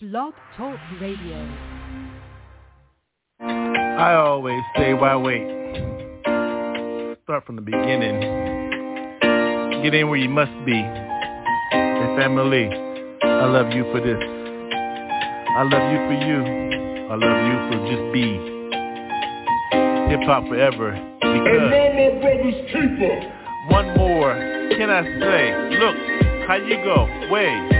Blog Talk Radio. I always say, why wait? Start from the beginning. Get in where you must be. Hey, family, I love you for this. I love you for you. I love you for just be. Hip hop forever. And no more brothers keeper. One more. Can I say? Look, how you go? Way,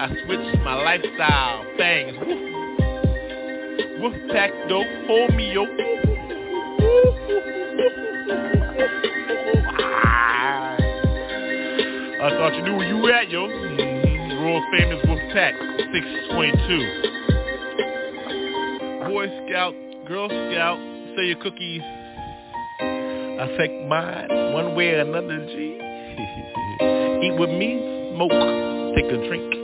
I switched my lifestyle. Fangs. Woof. Woof pack dope. Hold me yo. I thought you knew where you at, yo. Mm-hmm. World famous Wolf Pack 622. Boy Scout, Girl Scout, say your cookies affect mine one way or another, G. Eat with me, smoke, take a drink.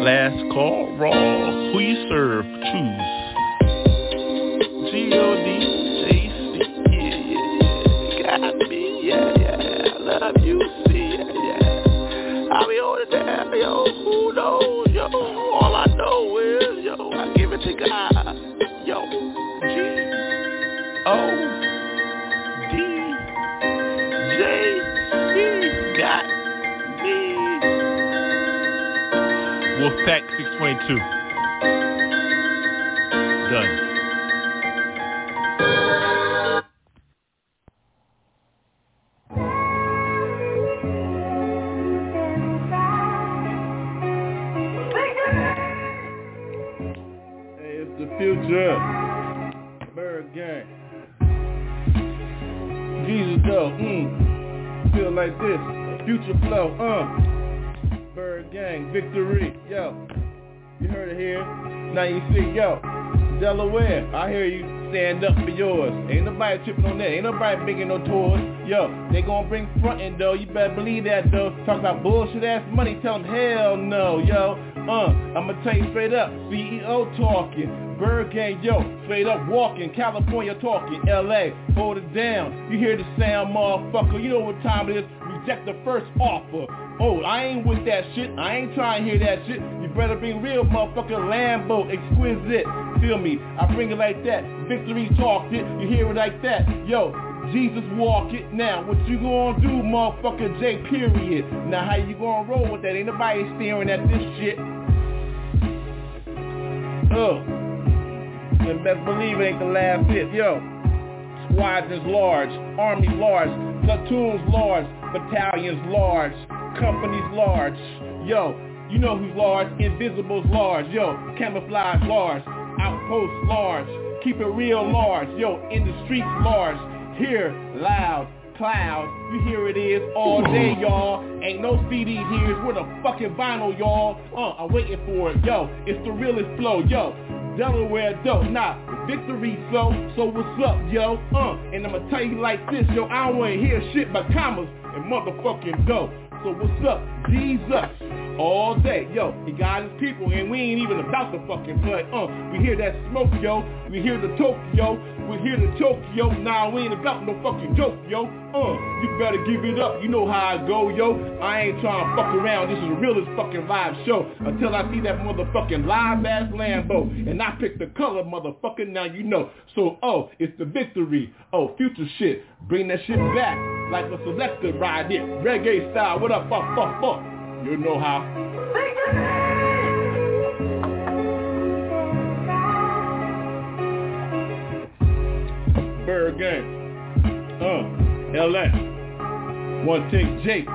Last call, raw. Who you serve, choose. G-O-D, J-C, yeah, yeah, yeah. Got me, yeah, yeah. I love you, see, yeah, yeah. I'll be Wolfpack 622. Done. Hey, it's the future. ByrdGang. Mm. Feel like this. Future flow, uh. ByrdGang, victory, yo. You heard it here. Now you see, yo. Delaware, I hear you. Stand up for yours. Ain't nobody tripping on that. Ain't nobody bringing no toys. Yo, they gonna bring frontin' though. You better believe that though. Talk about bullshit ass money. Tell them hell no, yo. Uh, I'ma tell you straight up. CEO talking. ByrdGang, yo. Straight up walking. California talking. LA, hold it down. You hear the sound, motherfucker. You know what time it is. Reject the first offer. Oh, I ain't with that shit. I ain't trying to hear that shit. You better be real motherfucker Lambo, exquisite. Feel me? I bring it like that. Victory talked it. You hear it like that. Yo, Jesus walk it. Now, what you gonna do, motherfucker J period? Now, how you gonna roll with that? Ain't nobody staring at this shit. Oh. And best believe it ain't the last hit. Yo. Squadrons large, army large, platoons large, battalions large, companies large. Yo, you know who's large, invisibles large. Yo, camouflage large, outposts large, keep it real large. Yo, in the streets large, here loud, cloud. You hear it is all day, y'all. Ain't no CD here. It's with a fucking vinyl, y'all. Uh, I'm waiting for it. Yo, it's the realest flow. Yo, Delaware dope. Nah, victory flow. So what's up, yo? Uh, and I'ma tell you like this, yo. I don't wanna hear shit but commas and motherfucking dough. So what's up? Jesus. All day. Yo, he got his people and we ain't even about to fucking play. Uh, we hear that smoke, yo. We hear the Tokyo. We hear the Tokyo. yo. Nah, we ain't about no fucking joke, yo. Uh, you better give it up. You know how I go, yo. I ain't trying to fuck around. This is the realest fucking live show until I see that motherfucking live ass Lambo and I pick the color, motherfucker. Now you know. So, oh, it's the victory. Oh, future shit. Bring that shit back like a selector ride it. Reggae style. What up, fuck, fuck, fuck. You know how. Bird game. Uh, LS. One take Jake.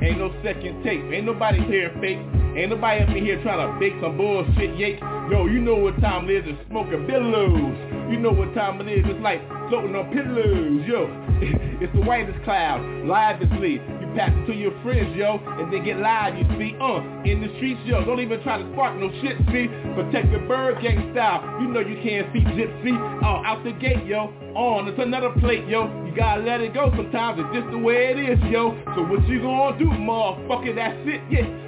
Ain't no second tape. Ain't nobody here fake. Ain't nobody up in here trying to bake some bullshit yake. Yo, you know what time it is It's smoking billows. You know what time it is. It's like floating on pillows. Yo, it's the whitest cloud. Live asleep pass it to your friends, yo, and then get live, you see, uh, in the streets, yo. Don't even try to spark no shit, see. Protect the ByrdGang style. You know you can't see gypsy. Oh, out the gate, yo. On, it's another plate, yo. You gotta let it go sometimes. It's just the way it is, yo. So what you gonna do, motherfucker? That's it, yeah.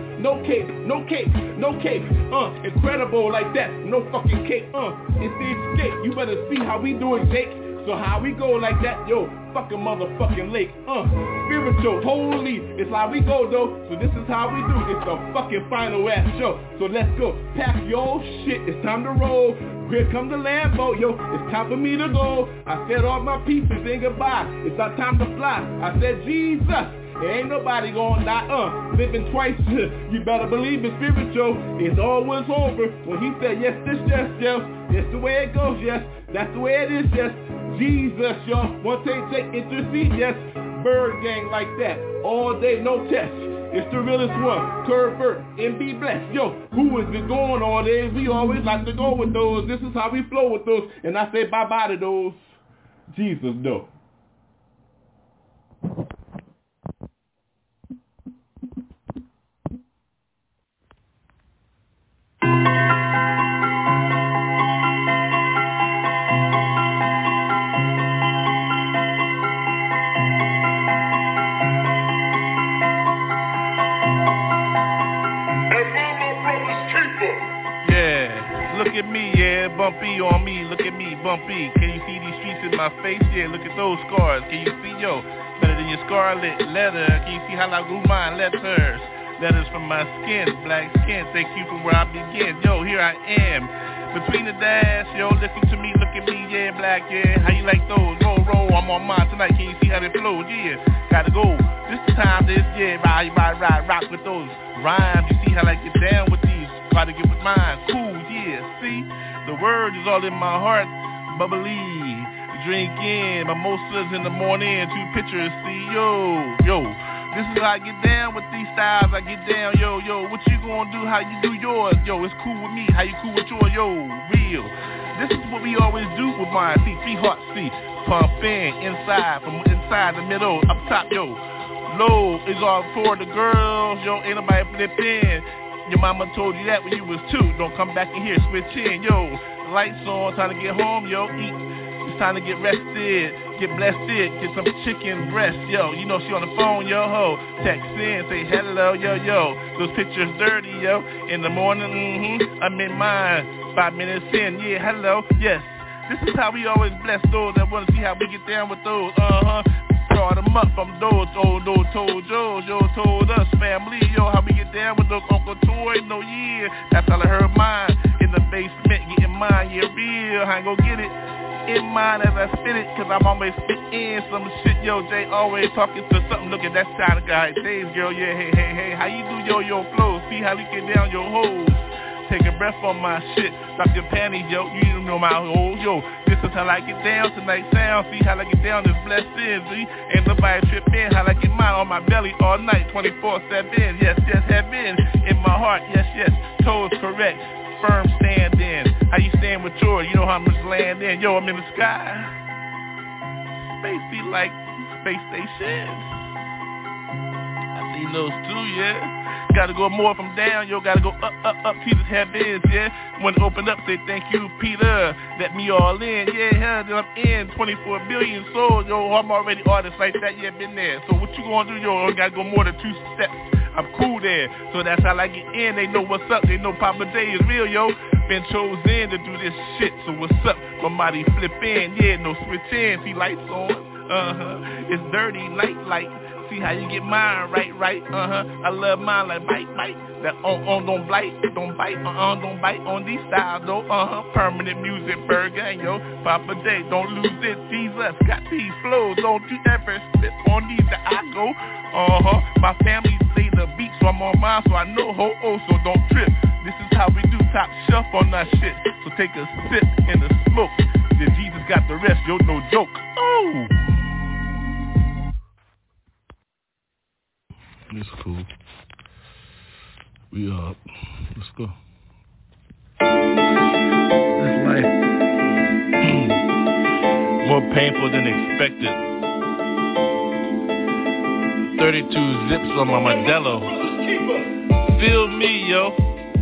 no cape, no cape, no cape, uh, incredible like that, no fucking cape, uh, it's the escape, you better see how we do it, Jake, so how we go like that, yo, fucking motherfucking lake, uh, spiritual, holy, it's how we go though, so this is how we do, it's the fucking final ass show, so let's go, pack your shit, it's time to roll, here come the Lambo, yo, it's time for me to go, I said all my pieces and goodbye, it's our time to fly, I said Jesus, there ain't nobody gonna die, uh, living twice. you better believe it's spiritual. It's always over. When he said, yes, this, yes, yes, it's the way it goes, yes. That's the way it is, yes. Jesus, yo. One take, take, intercede, yes. ByrdGang like that. All day, no test. It's the realest one. Curvert and be blessed. Yo, who is it going all day? We always like to go with those. This is how we flow with those. And I say bye-bye to those. Jesus, though. Look at me, yeah, bumpy on me, look at me, bumpy. Can you see these streets in my face? Yeah, look at those scars. Can you see, yo, better than your scarlet leather? Can you see how I grew mine letters? Letters from my skin, black skin. Thank you for where I begin. Yo, here I am. Between the dash, yo, listen to me, look at me, yeah, black, yeah. How you like those? Roll, roll, I'm on mine tonight. Can you see how they flow? Yeah, gotta go. This the time, this, yeah, ride, ride, ride, rock with those rhymes. You see how I get down with these? Try to get with mine. Cool, yeah, see? The word is all in my heart. Bubbly. Drink in. Mimosas in the morning. Two pitchers, See, yo, yo. This is how I get down with these styles. I get down, yo, yo. What you gonna do? How you do yours? Yo, it's cool with me. How you cool with yours? Yo, real. This is what we always do with mine. See, three hearts, see. Pump in, inside, from inside the middle, up top, yo. Low is all for the girls, yo. Ain't nobody flip in. Your mama told you that when you was two. Don't come back in here, switch in, yo. Lights on, time to get home, yo. Eat. It's time to get rested, get blessed, get some chicken breast, yo. You know she on the phone, yo ho. Text in, say hello, yo yo. Those pictures dirty, yo. In the morning, mm-hmm. I'm in mine. Five minutes in, yeah, hello, yes. This is how we always bless those that wanna see how we get down with those, uh-huh brought them up from those old old told Joe, yo told us family, yo how we get down with those Uncle Toy, no yeah, that's how I heard mine in the basement, getting mine, yeah real, I ain't gon' get it in mind as I spit it, cause I'm always spit in some shit, yo Jay always talking to something, look at that side of guy, Days girl, yeah, hey, hey, hey, how you do yo yo flow, see how we get down your hoes take a breath on my shit. Drop your panties, yo. You know my hoes, yo. This is how I get down tonight. Sound, see how I get down this blessed in, see? Ain't nobody trip in. How I get mine on my belly all night, 24-7. Yes, yes, have been in my heart. Yes, yes. Toes correct. Firm stand in. How you stand with yours? You know how much land in. Yo, I'm in the sky. Space be like space station I seen those too, yeah. Gotta go more from down, yo. Gotta go up, up, up. Jesus have is, yeah. When it opened up, say thank you, Peter. Let me all in, yeah. Hell, Then I'm in. 24 billion souls, yo. I'm already artist like that, yeah. Been there. So what you gonna do, yo? Gotta go more than two steps. I'm cool there. So that's how I get in. They know what's up. They know Papa Day is real, yo. Been chosen to do this shit. So what's up? My body flip in. Yeah, no switch in. See lights on. Uh-huh. It's dirty, light, light see how you get mine right, right, uh-huh. I love mine like bite, bite. That on, on, don't bite, don't bite, uh-uh, don't bite on these styles, though, uh-huh. Permanent Muzik, burger, and yo, Papa Day, don't lose it, Jesus. Got these flows, don't you ever spit on these that I go, uh-huh. My family play the beat, so I'm on mine, so I know ho, oh, so don't trip. This is how we do top shelf on that shit. So take a sip in the smoke. Then Jesus got the rest, yo, no joke. Oh! It's cool. We up. Let's go. This life hmm. more painful than expected. 32 zips on my Modelo. Feel me, yo.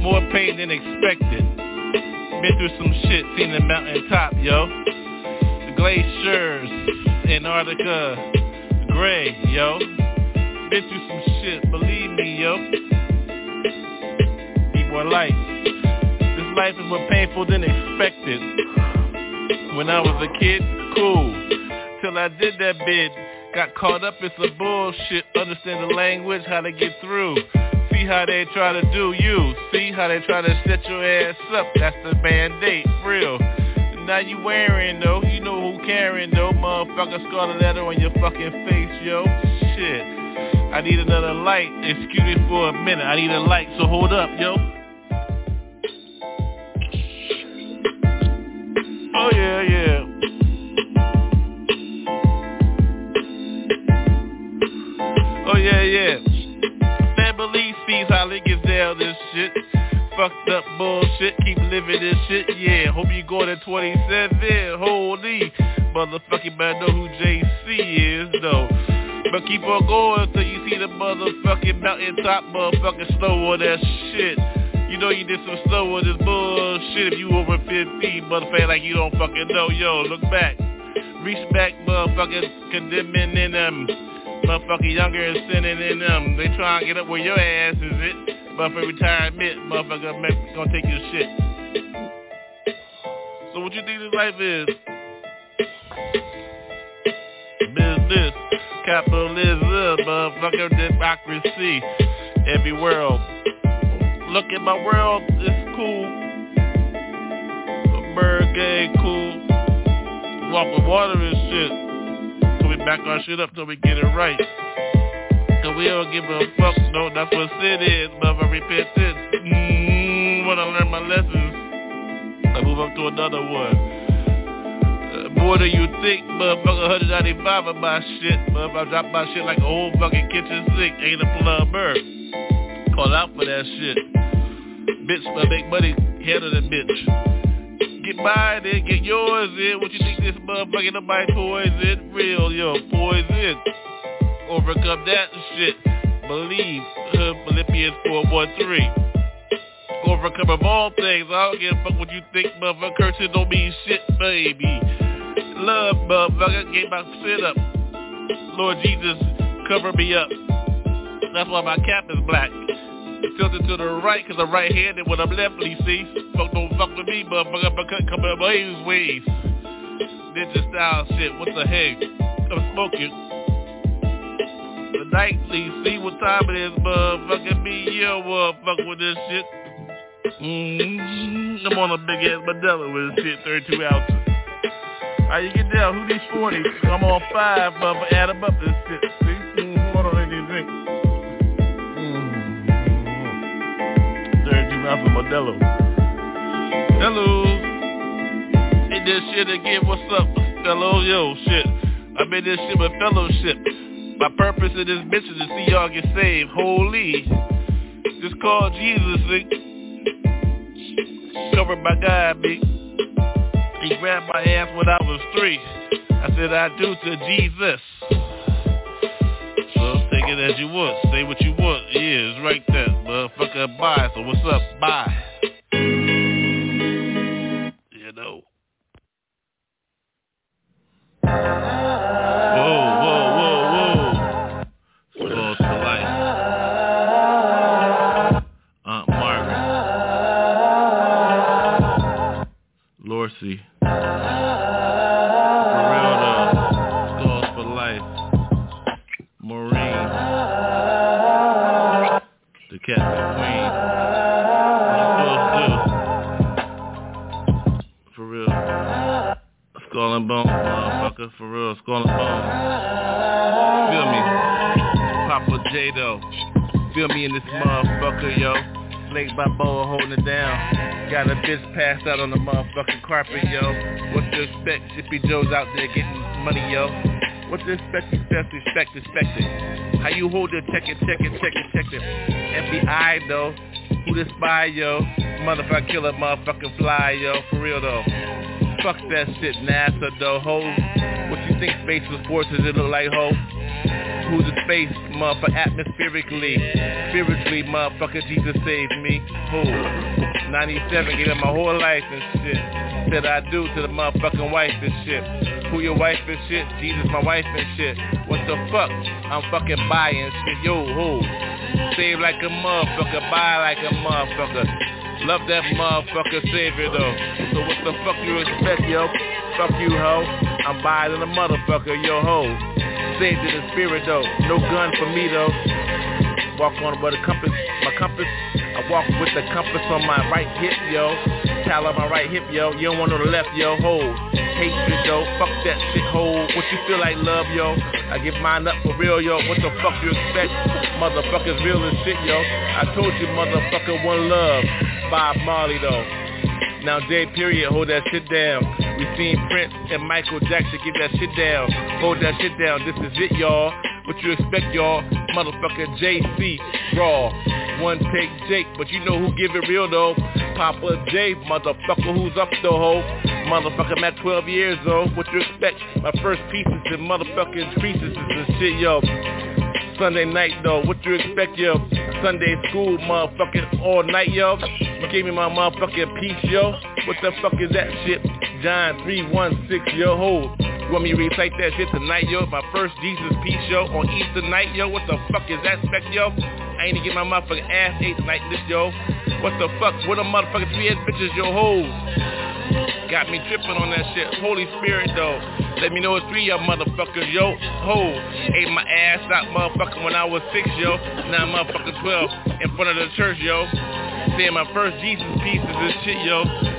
More pain than expected. Been through some shit, seen the mountain top, yo. The glaciers, Antarctica, gray, yo. Been through some shit, believe me, yo. More light. This life is more painful than expected. When I was a kid, cool. Till I did that bid. Got caught up in some bullshit. Understand the language, how to get through. See how they try to do you. See how they try to set your ass up. That's the mandate, real. Now you wearing though, you know who caring though, motherfucker scarlet letter on your fucking face, yo. Shit. I need another light. Excuse me for a minute. I need a light, so hold up, yo. Oh yeah, yeah. Oh yeah, yeah. Family sees how they get down this shit. Fucked up bullshit, keep living this shit, yeah. Hope you go to 27, holy. Motherfucking man know who JC is, though. But keep on going till you see the motherfucking mountain top motherfucking slow on that shit. You know you did some slow on this bullshit if you over 50, motherfucker, like you don't fucking know. Yo, look back. Reach back, motherfucker, condemning in them. Motherfucker younger and sinning in them. They try and get up where your ass is it. Motherfucker retirement, motherfucker gonna take your shit. So what you think this life is? Business capitalism, motherfucker, democracy, every world. Look at my world, it's cool. A bird game, cool. Walk with water and shit. So we back our shit up till we get it right. Cause we don't give a fuck, no, that's what sin is, mother repentance. Mmm, I learn my lessons, I move up to another one more do you think, motherfucker. 195 of my shit, motherfucker. Drop my shit like a whole fucking kitchen sink. Ain't a plumber. Call out for that shit. Bitch, I make money, handle the bitch. Get mine in, get yours in. What you think this motherfucker nobody poison? Real, yo, poison. Overcome that shit. Believe. Philippians 4.13 overcome of all things. I don't give a fuck what you think, motherfucker. Curses don't mean shit, baby love, motherfucker. Get my sit up. Lord Jesus, cover me up. That's why my cap is black. Tilted to the right, cause I'm right-handed when I'm left, leftly, see? Fuck don't fuck with me, motherfucker, but cut come in my ways. Ninja style shit, what the heck? I'm smoking. The nightly, see see what time it is, motherfucker, me, yo, motherfucker with this shit. Mm-hmm. I'm on a big ass Modelo with shit, 32 ounces. How you get down? Who these 40? I'm on five, but add them up this shit. See? Mm, hold on, I need a drink. Mm-hmm. 32 ounces of Modelo. Hello. Hey, this shit again. What's up, fellow? Yo, shit. I made this shit with fellowship. My purpose in this bitch is to see y'all get saved. Holy. Just call Jesus, nigga. Covered by God, big. He grabbed my ass when I was three. I said I do to Jesus. So take it as you want. Say what you want. Yeah, it's right there. Motherfucker, bye. So what's up? Bye. You know. Whoa, whoa, whoa, whoa. Lorcy. For real though. Scores for life. Maureen. The Captain Queen. For real. Skull and Bones, motherfucker. For real. Skull and Bones. Feel me? Papa J though. Feel me in this motherfucker, yo. Late by Got a bitch passed out on the motherfucking carpet, yo. What to expect? Zippy Joe's out there getting money, yo. What to expect? Expect, expect, expect it. How you hold it? Check it, check it, check it, check it. FBI though. Who the spy, yo? Motherfucker killer, motherfucking fly, yo. For real though. Fuck that shit, NASA though, ho. What you think space was for? Does it look like, ho? Who's the space, motherfucker, atmospherically, spiritually, motherfucker, Jesus saved me. Who? 97, gave up my whole life and shit. Said I do to the motherfucking wife and shit. Who your wife and shit? Jesus, my wife and shit. What the fuck? I'm fucking buying shit. Yo, who? Save like a motherfucker, buy like a motherfucker. Love that motherfucker savior though. So what the fuck you expect, yo? Fuck you, ho. I'm buying a motherfucker, yo, ho. Saved in the spirit though. No gun for me though. Walk on with a compass, my compass. Walk with the compass on my right hip, yo. Towel on my right hip, yo. You don't want on the left, yo. Hold. Hatred, though. Fuck that shit, hold. What you feel like, love, yo? I give mine up for real, yo. What the fuck you expect? Motherfuckers real as shit, yo. I told you, motherfucker, one love. Bob Marley, though. Now, day period, hold that shit down. We seen Prince and Michael Jackson get that shit down. Hold that shit down. This is it, y'all. What you expect, y'all? Motherfucker JC, raw. One take Jake, but you know who give it real though. Papa J, motherfucker, who's up the hoe? Motherfucker, I'm at 12 years old. What you expect? My first pieces and motherfucking creases and shit, yo. Sunday night though, what you expect, yo? Sunday school, motherfucking all night, yo. You gave me my motherfucking piece, yo. What the fuck is that shit? John 316, yo, hold. You want me to recite that shit tonight, yo? My first Jesus piece, yo, on Easter night, yo. What the fuck is that spec, yo? I ain't to get my motherfucking ass ate tonight, this, yo. What the fuck? What a motherfucking three-head bitches, yo, hoes. Got me tripping on that shit. Holy Spirit, though. Let me know it's three y'all motherfuckers, yo. Ho, ate my ass out, motherfucker, when I was six, yo. Now I'm motherfucking 12 in front of the church, yo. Saying my first Jesus pieces and shit, yo.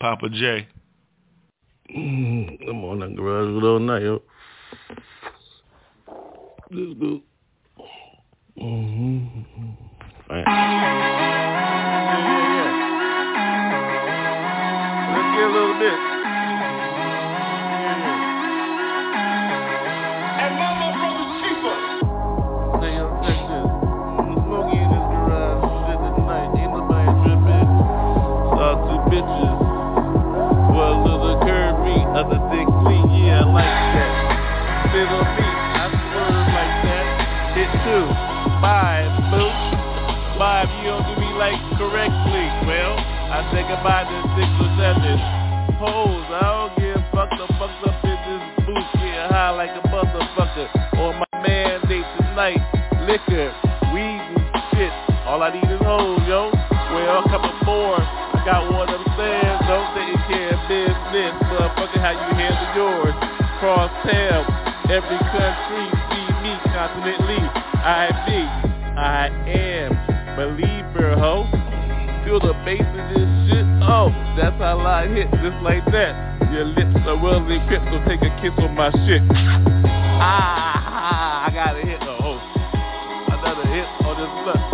Papa J. I'm on that garage with all night, yo. Let's go. Mm-hmm. man. Yeah, yeah, yeah. Let's get a little bit. Like that. On me, I swerve like that. Hit two, five, boo. Five, you don't do me like correctly. Well, I say goodbye to six or seven. Hoes, I don't give fuck the fucked up in this booth. Getting high like a motherfucker. On my mandate tonight. Liquor, weed and shit. All I need is hoes, yo. Well, a couple more. I got one Cross tab. Every country see me continentally. I be. I am. Believer, ho. Feel the bass of this shit. Oh, that's how I hit just like that. Your lips are well equipped, so take a kiss on my shit. Ah, I got a hit. Oh, oh. another hit on this blunt.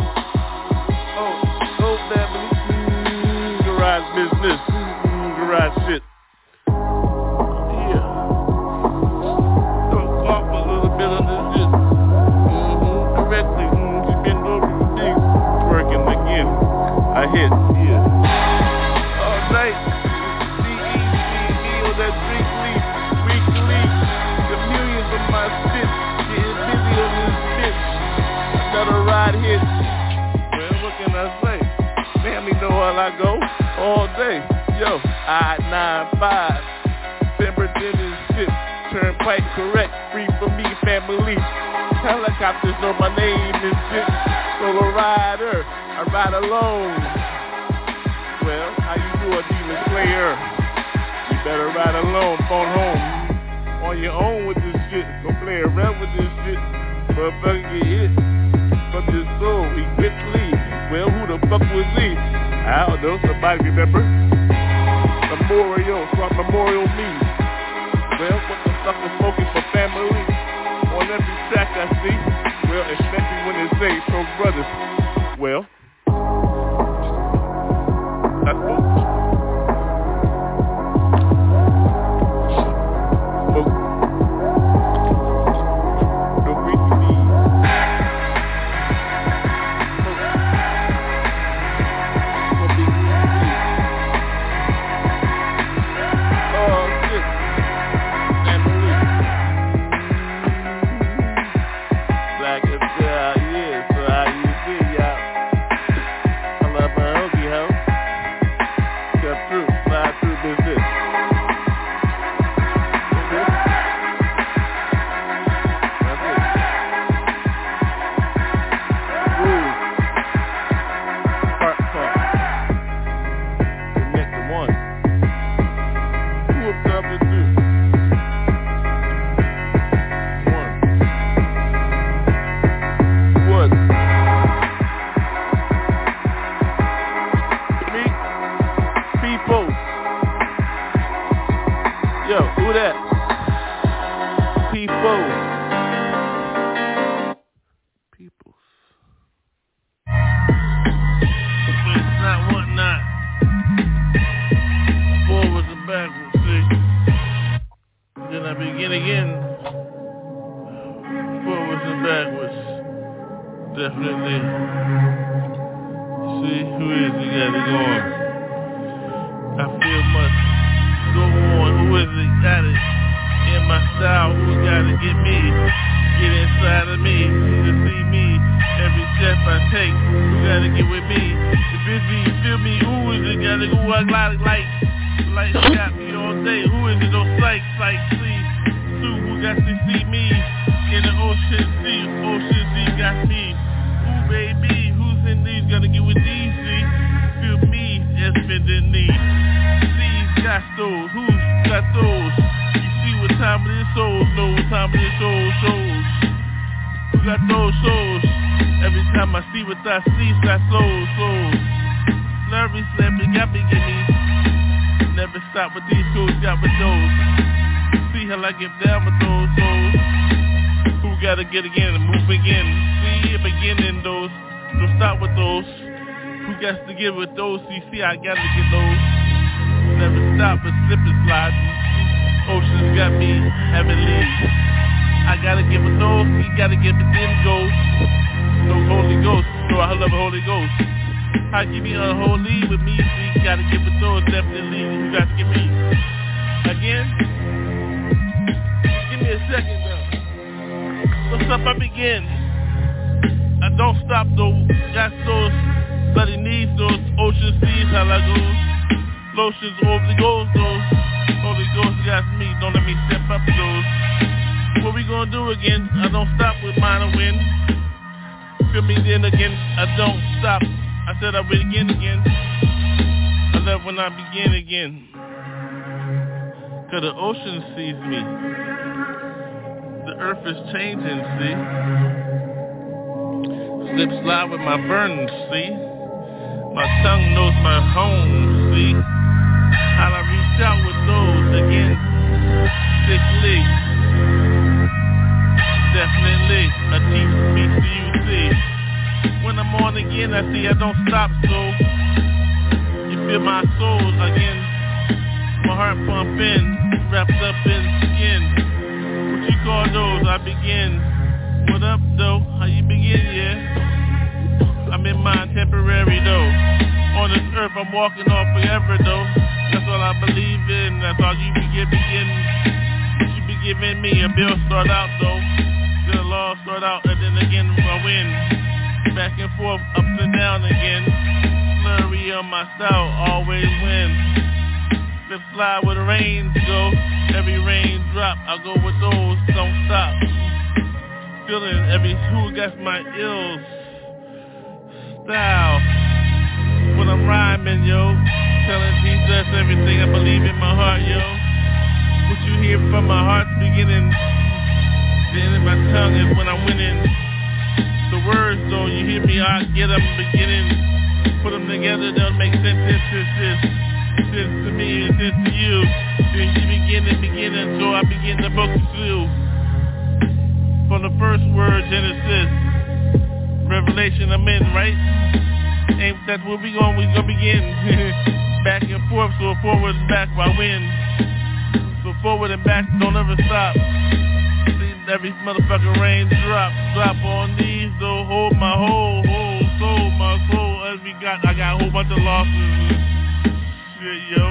Oh, oh, family. Mm, garage business. Mm, garage shit. Hit. Yeah. All night. C-E-C-E on that leaf. Weekly. The millions of my spit. Getting busy on this bitch. Another ride hit. Well, what can I say? Family know how I go all day. Yo, I-95. Pemberton is shit. Turnpike correct. Free for me, family. Helicopters know my name is shit. Solo rider. I ride alone. Well, how you do a demon slayer? You better ride alone, phone home. On your own with this shit. Don't play around with this shit. Motherfucker get hit. From this soul, he quickly. Well, who the fuck was he? I don't know, somebody remember? Memorial, from Memorial Me. Well, what the fuck is smoking for family? Say so brothers. Well, with those? CC, I gotta get those. Never stop but slip and slide. Oceans got me heavenly. I gotta give with those. He gotta give with them ghosts. No Holy Ghost. No, I love the Holy Ghost. How you be unholy with me? So you gotta give with those. Definitely. You got to give me. Again? Give me a second though. What's up? I begin. I don't stop though. Got those bloody knees, those ocean seas, how I goes. Lotions the goals, those. Holy Ghost got me, don't let me step up those. What we gonna do again? I don't stop with mine and win. Feel me then again, I don't stop. I said I will begin again. I love when I begin again. Cause the ocean sees me. The earth is changing, see? slip slide with my burdens, see? My tongue knows my home, see? How I reach out with those again, sickly. Definitely, a deep see? When I'm on again, I see I don't stop, so you feel my soul again. My heart pumping, wrapped up in skin. What you call those? I begin. What up, though? How you begin, yeah? I'm in mind temporary, though. On this earth, I'm walking on forever, though. That's all I believe in. That's all you begin. What you be giving me, a bill start out, though. A law start out, and then again, I win. Back and forth, up and down again. Flurry on my style, always win. Flip fly where the rains go. Every rain drop, I go with those, don't stop feeling every who got my ill style. When I'm rhyming, yo, telling Jesus everything I believe in my heart, yo. What you hear from my heart's beginning, the end of my tongue is when I'm winning. The words, though, you hear me, I get them beginning. Put them together, they'll make sense, sense, sense, sense to me, sense to you. Then you begin and begin, and so I begin the book through from the first word Genesis, Revelation I'm in, right? And that's where we going, we gonna begin. back and forth, so forward and back I win. So forward and back, don't ever stop. Every motherfucking rain drop, drop on these, though, hold my whole, whole soul, my soul, as we got, I got a whole bunch of losses. Shit, yo.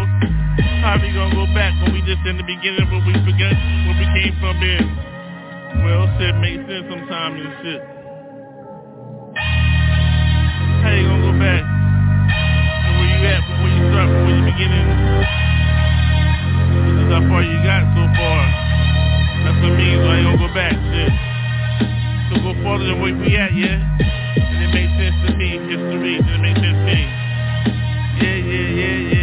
How we gonna go back when we just in the beginning, when we forget where we came from in? Well, shit makes sense sometimes and shit. You at where you start, where you beginning? This is how far you got so far. That's what means, why you gonna go back, shit. So go farther than where we at, yeah? And it makes sense to me, history, and it makes sense to me. Yeah, yeah, yeah, yeah.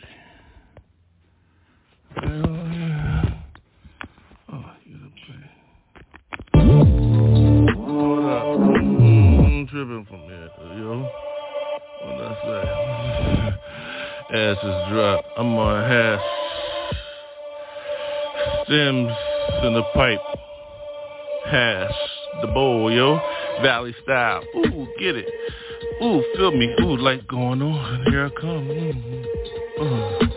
tripping from here, yo. What I say? Ass is drop. I'm on hash. Stems in the pipe. Hash. The bowl, yo. Valley style. Ooh, get it. Ooh, feel me. Ooh, light going on. Here I come. Mm-hmm. Uh,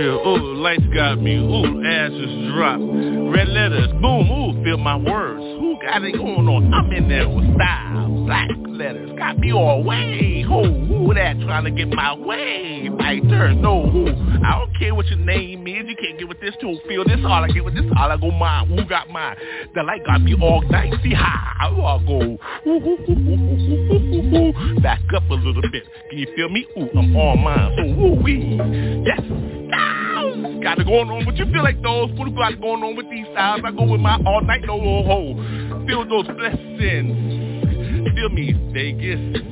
Real, ooh, lights got me, ooh, ashes drop. Red letters, boom, ooh, feel my words. Ooh, got it going on? I'm in there with style, black letters, got me all way. Who, who that trying to get my way? My turn, no, who? I don't care what your name is, you can't get with this too. Feel this, all I get with this, all I go mine. Who got mine? The light got me all see how I go. ooh, ooh, ooh, Back up a little bit, can you feel me? Ooh, I'm on mine, so woo wee, yes. Got it going on, but you feel like those? What got going on with these styles? I go with my all night low, ho, ho. Feel those blessings. Feel me, Vegas.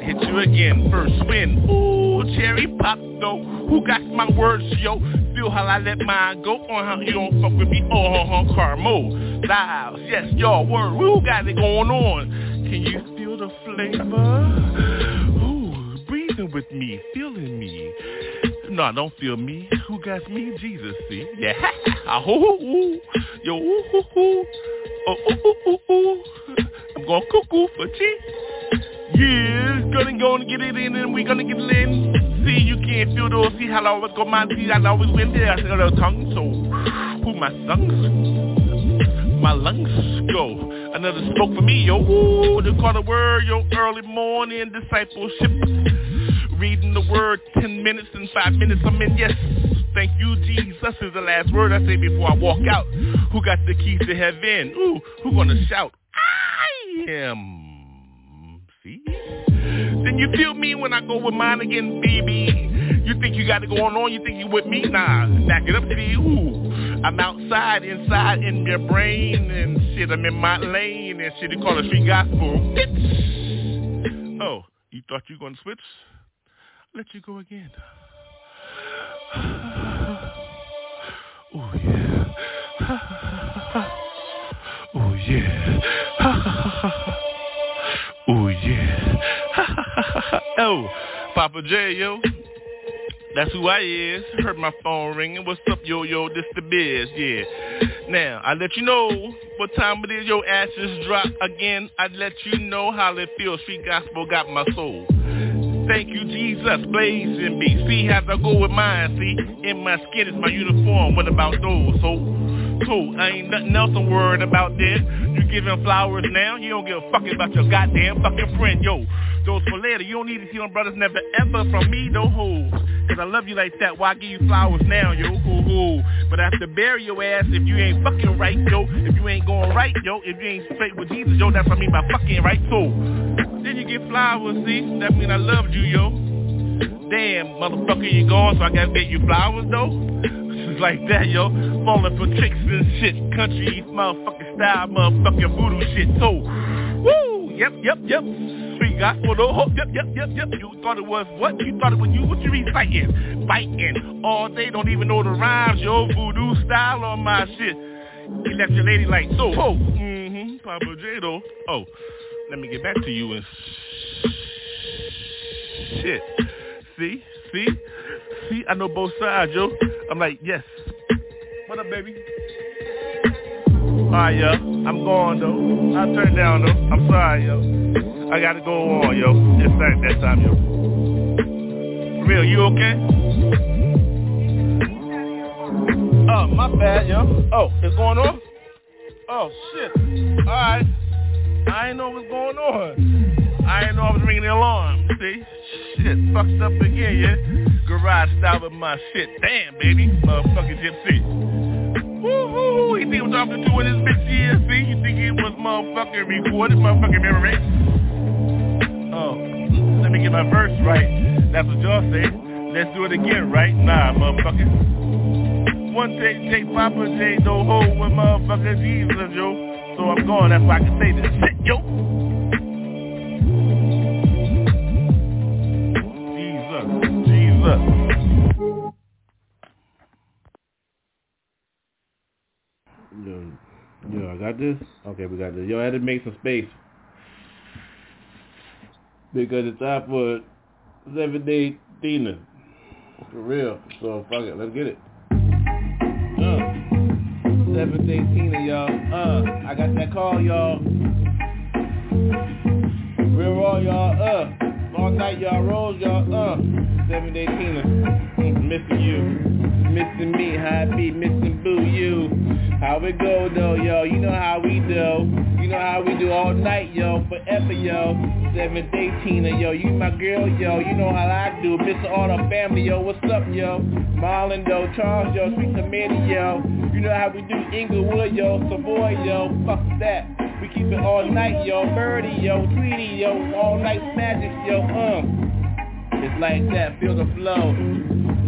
Hit you again, first win. Ooh, cherry pop though. Who got my words, yo? Feel how I let mine go on how you don't fuck with me. Oh, huh, huh, Carmo. Styles, yes, y'all word. Who got it going on? Can you feel the flavor? Ooh, breathing with me, feeling me. No, don't feel me. Who got me? Jesus, see? Yeah. Ah, hoo. Yo, ooh, hoo, hoo. Oh, ooh, ooh, ooh. I'm going cuckoo for tea. Yeah, gonna go and get it in and we gonna get it in. See, you can't feel those. See how I always go my see, I always win there. I got a tongue, so who my lungs? My lungs go. Another smoke for me, yo. Ooh, they call the word, yo. Early morning discipleship. Reading the word 10 minutes and 5 minutes I'm in, yes. Thank you, Jesus is the last word I say before I walk out. Who got the keys to heaven? Ooh, who gonna shout? I am. See? Then you feel me when I go with mine again, baby. You think you got it going on? You think you with me? Nah, back it up, see? Ooh, I'm outside, inside, in your brain and shit. I'm in my lane and shit. They call it street gospel. Bitch. Oh, you thought you gonna switch? Let you go again. Oh yeah. Oh yeah. Oh yeah. oh, Papa J, yo. That's who I is. Heard my phone ringing. What's up, yo, yo? This the biz, yeah. Now, I let you know what time it is. Your ashes drop again. I let you know how it feels. Street gospel got my soul. Thank you, Jesus, blazing me. See how I go with mine, see? In my skin is my uniform. What about those? So, so I ain't nothing else I'm worried about then. You giving flowers now? You don't give a fuck about your goddamn fucking friend, yo. Those for later. You don't need to see them brothers never ever from me, no hoes. Cause I love you like that. Why give you flowers now, yo? Hoo hoo. But I have to bury your ass if you ain't fucking right, yo. If you ain't going right, yo. If you ain't straight with Jesus, yo. That's what I mean by fucking right, so. Then you get flowers, see? That mean I loved you, yo. Damn, motherfucker, you gone, so I gotta get you flowers, though? Like that, yo. Falling for tricks and shit. Country motherfucking style, motherfucking voodoo shit, so. Woo! Yep, yep, yep. Street gospel, no hope. Yep, yep, yep, yep. You thought it was what? You thought it was you? What you reciting? Biting. All day, don't even know the rhymes, yo. Voodoo style on my shit. He left your lady like, so, oh. Mm-hmm, Papa J, though. Oh let me get back to you and shit. See? See? See? I know both sides, yo. I'm like, yes. What up, baby? Alright, yo. I'm going, though. I'll turn down, though. I'm sorry, yo. I gotta go on, yo. It's that, that time, yo. Real, you okay? Oh, my bad, yo. Oh, it's going on? Oh, shit. Alright. I didn't know what's going on. I didn't know I was ringing the alarm. See? Shit, fucked up again, yeah? Garage style with my shit. Damn, baby. Motherfucking gypsy. Woo-hoo. You think I'm talking to in this bitch here? See? You think it was motherfucking recorded? Motherfucking memory? Oh, let me get my verse right. That's what y'all say. Let's do it again, right? Nah, motherfucker. One take, take Papa J, no hold with motherfucker Jesus, yo so I'm going. That's why I can say this shit, yo. Yo, yo, I got this. Okay, we got this. Yo, I had to make some space because it's time for seven day dinner. For real. So fuck it, let's get it. Uh. 718 y'all. Uh, I got that call, y'all. Where are y'all? Uh, all night, y'all. Rose, y'all. Uh, seven day Tina. Missing you. Missing me, how I be missing boo you. How it go though, yo. You know how we do. You know how we do all night, yo. Forever, yo. Seven day Tina, yo. You my girl, yo. You know how I do. Missing all the family, yo. What's up, yo? Marlon, though. Charles, yo. Sweet committee, yo. You know how we do Inglewood, yo. Savoy, yo. Fuck that. We keep it all night, yo. Birdie, yo. Tweety, yo. All night magic, yo. Um. It's like that, feel the flow.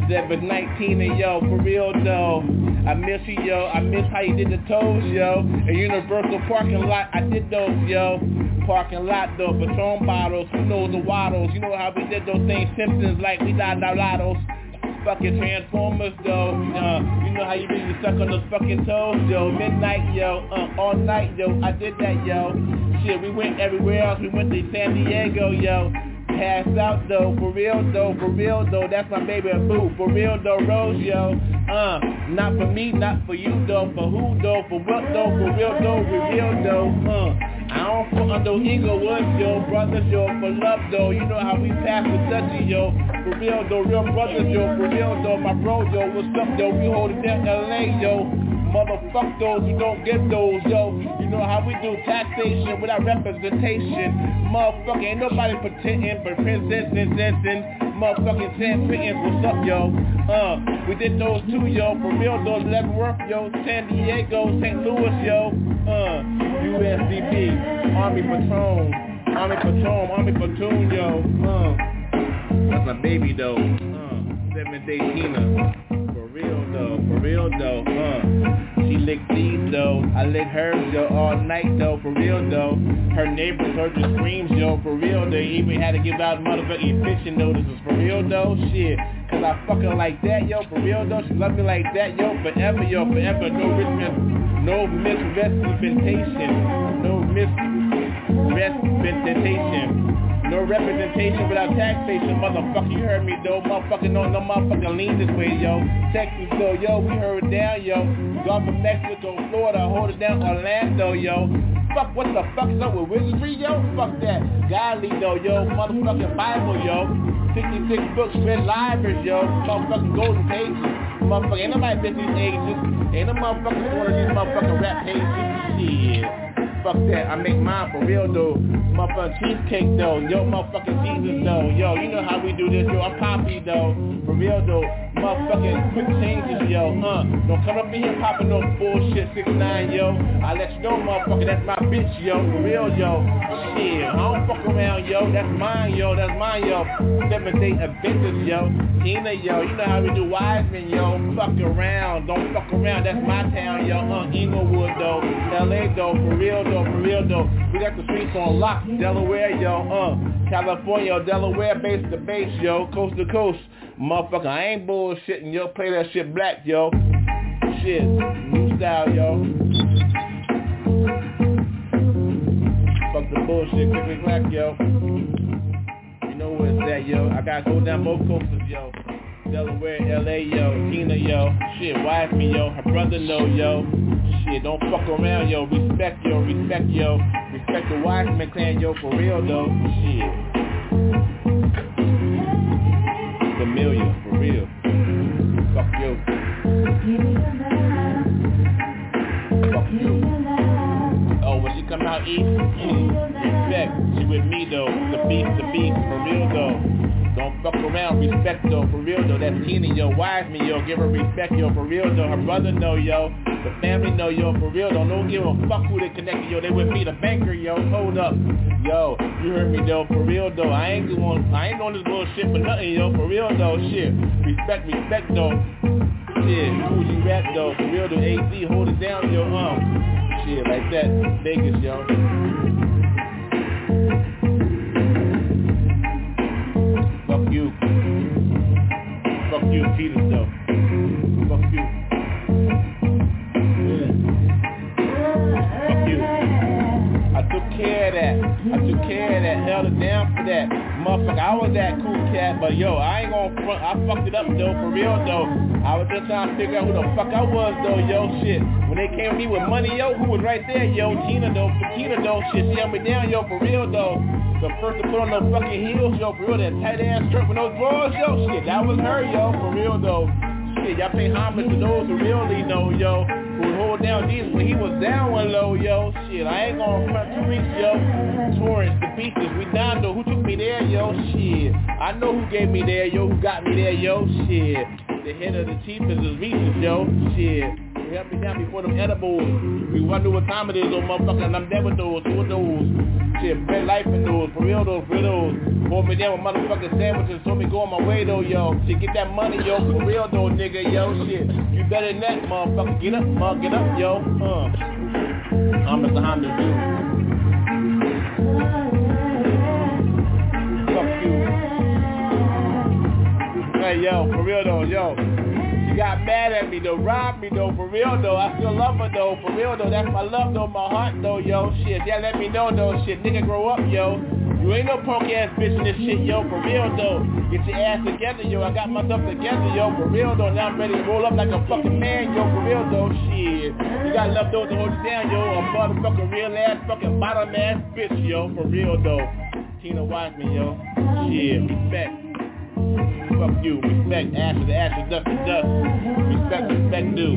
719 and yo, for real though. I miss you, yo. I miss how you did the toes, yo. A Universal parking lot, I did those, yo. Parking lot though, Patron bottles, who knows the waddles. You know how we did those things, Simpsons, like we got our lottos. Fucking Transformers though, uh, you know how you really suck on those fucking toes, yo. Midnight, yo, uh, all night, yo. I did that, yo. Shit, we went everywhere else. We went to San Diego, yo. Passed out though, for real though, for real though, that's my baby boo, for real though, Rose yo, uh, not for me, not for you though, for who though, for what though, for real though, for real though, uh, I don't fuck on those Inglewood yo, brothers yo, for love though, you know how we pass the touchy yo, for real though, real brothers yo, for real though, my bro yo, what's up yo, we hold it down LA yo, Motherfuck those who don't get those, yo. You know how we do taxation without representation. Motherfucker, ain't nobody pretending, but presenting, sensing. Motherfucking San Quentin, what's up, yo? Uh, we did those two, yo. For real, those Leavenworth, yo. San Diego, St. Louis, yo. Uh, USDP, Army Patron, Army Patron, Army Platoon, yo. Uh, that's my baby, though. Uh, seven day Tina. For real though, for real though, huh? She licked these though, I lick hers though all night though, for real though. Her neighbors heard the screams yo, for real They even had to give out motherfucking eviction notices, for real though, shit. Cause I fuck her like that yo, for real though. She love me like that yo, forever yo, forever. No mis, no misrepresentation. No misrepresentation no representation without taxation, motherfucker. You heard me though, motherfucker. No, no motherfucker lean this way, yo. Texas, though, yo. We heard it down, yo. Gone from Mexico, Florida, hold it down, Orlando, yo. Fuck, what the fuck is up with wizardry, yo? Fuck that. Godly, though, yo. Motherfucking Bible, yo. 66 books, red libraries, yo. Motherfucking golden pages. Motherfucker, ain't nobody these ages. Ain't no motherfucker one of these motherfucking rap pages. Shit. Fuck that, I make mine for real though. Motherfucking cheesecake though, yo motherfucking Jesus though. Yo, you know how we do this, yo. I'm Poppy though, for real though. Motherfucking quick changes, yo. Uh, don't come up in here popping no bullshit, 6 9 yo. I let you know, motherfucker, that's my bitch, yo. For real, yo. Shit, I don't fuck around, yo. That's mine, yo. That's mine, yo. Seven day Adventures, yo. Tina, yo. You know how we do Wiseman, yo. Fuck around, don't fuck around. That's my town, yo. Uh, Inglewood though, LA though, for real though, for real though. We got the streets on lock, Delaware, yo. Uh, California, Delaware, base to base, yo. Coast to coast. Motherfucker, I ain't bullshitting, yo. Play that shit black, yo. Shit, new style, yo. Fuck the bullshit, quick, quick, clack, yo. You know where it's at, yo. I gotta go down both coasts, yo. Delaware, LA, yo. Tina, yo. Shit, wife me, yo. Her brother know, yo. Shit, don't fuck around, yo. Respect, yo. Respect, yo. Respect the Wiseman clan, yo. For real, though. Shit. Familiar, for real. Fuck you. Fuck you. Oh, when she come out east, mm, respect. She with me though. The beast, the beast, for real though. Don't fuck around, respect though, for real though. That's Tina, yo. Wiseman, yo. Give her respect, yo, for real though. Her brother know, yo. The family know, yo, for real though. Don't give a fuck who they connected, yo. They with me, the banker, yo. Hold up. Yo, you heard me though, for real though. I ain't doing, I ain't doing this bullshit for nothing, yo. For real though, shit. Respect, respect though. Shit, Fuji rap though, for real though. AZ, hold it down, yo. Um, shit like that. Vegas, yo. You, though. Fuck you. Fuck you. I took care of that. I took care of that, held it down for that. Motherfucker, I was that cool cat, but yo, I ain't gonna front. I fucked it up though, for real though. I was just trying to figure out who the fuck I was though, yo, shit. When they came to me with money, yo, who was right there, yo? Tina though, Tina though, shit, she held me down, yo, for real though. The first to put on those fucking heels, yo, for real, that tight ass skirt with those balls, yo, shit, that was her, yo, for real though. Shit, y'all pay homage to those who really know, yo who hold down Jesus when he was down one low, yo. Shit, I ain't gonna front two weeks, yo. Torrance, the beaches, though. Who took me there, yo? Shit. I know who gave me there, yo. Who got me there, yo? Shit. The head of the chief is Reese's, yo. Shit. Helped me down before them edibles. We wonder what time it is, those motherfuckers, and I'm dead with those. Who with those? Shit, bread life in those. For real, those, for real those. Hold me down with motherfucking sandwiches. Told me go on my way, though, yo. Shit, get that money, yo. For real, though, nigga, yo. Shit. You better than that, motherfucker. Get up, mother. Get up, yo. Uh. I'm Mr. Honda, dude. Fuck you. Hey, yo, for real, though, yo. Got mad at me though, robbed me though, for real though. I still love her though, for real though. That's my love though, my heart though, yo. Shit, yeah, let me know though, shit. Nigga, grow up, yo. You ain't no punk ass bitch in this shit, yo, for real though. Get your ass together, yo. I got myself together, yo, for real though. Now I'm ready to roll up like a fucking man, yo, for real though. Shit, you got love those to hold you down, yo. A motherfucking real ass, fucking bottom ass bitch, yo, for real though. Tina Wiseman, yo. Shit, respect. Fuck you. Respect ashes ashes, dust to dust. Respect, respect due.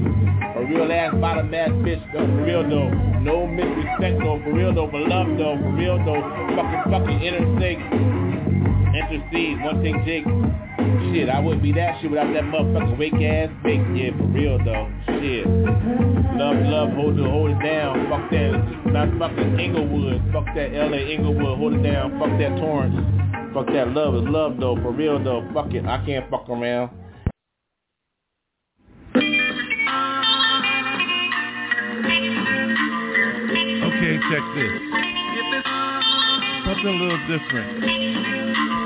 A real ass bottom ass bitch though, for real though. No misrespect though, for real though, for love though, for real though. Fucking fucking interstate. Intercede, one thing Jake. Shit, I wouldn't be that shit without that motherfucking wake ass big. Yeah, for real though. Shit. Love, love, hold it, hold it down. Fuck that. Not fucking Inglewood. Fuck that LA Inglewood. Hold it down. Fuck that Torrance. Fuck that love is love though, for real though. Fuck it, I can't fuck around. Okay, check this. Something a little different.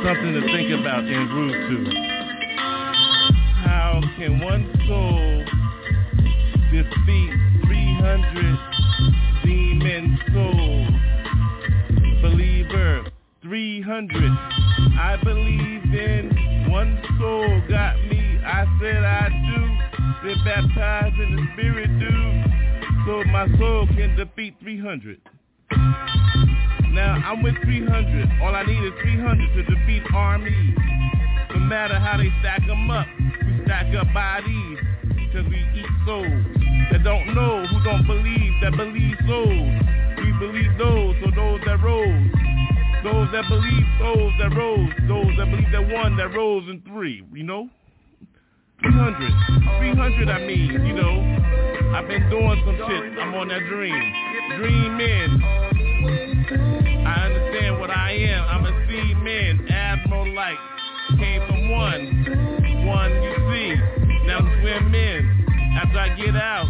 Something to think about en route to. How can one soul defeat 300 demon souls? Believer, 300. I believe in one soul got me. I said I do. Been baptized in the spirit, dude. So my soul can defeat 300. Now I'm with 300. All I need is 300 to defeat armies. No matter how they stack them up, we stack up bodies. Cause we eat souls that don't know, who don't believe, that believe souls. We believe those, so those that rose. Those that believe, those that rose. Those that believe that one that rose in three, you know? 300. 300 I mean, you know. I've been doing some shit. I'm on that dream. Dreaming. I understand what I am. I'm a sea man, admiral like. Came from one. One you see. Now swim in. After I get out,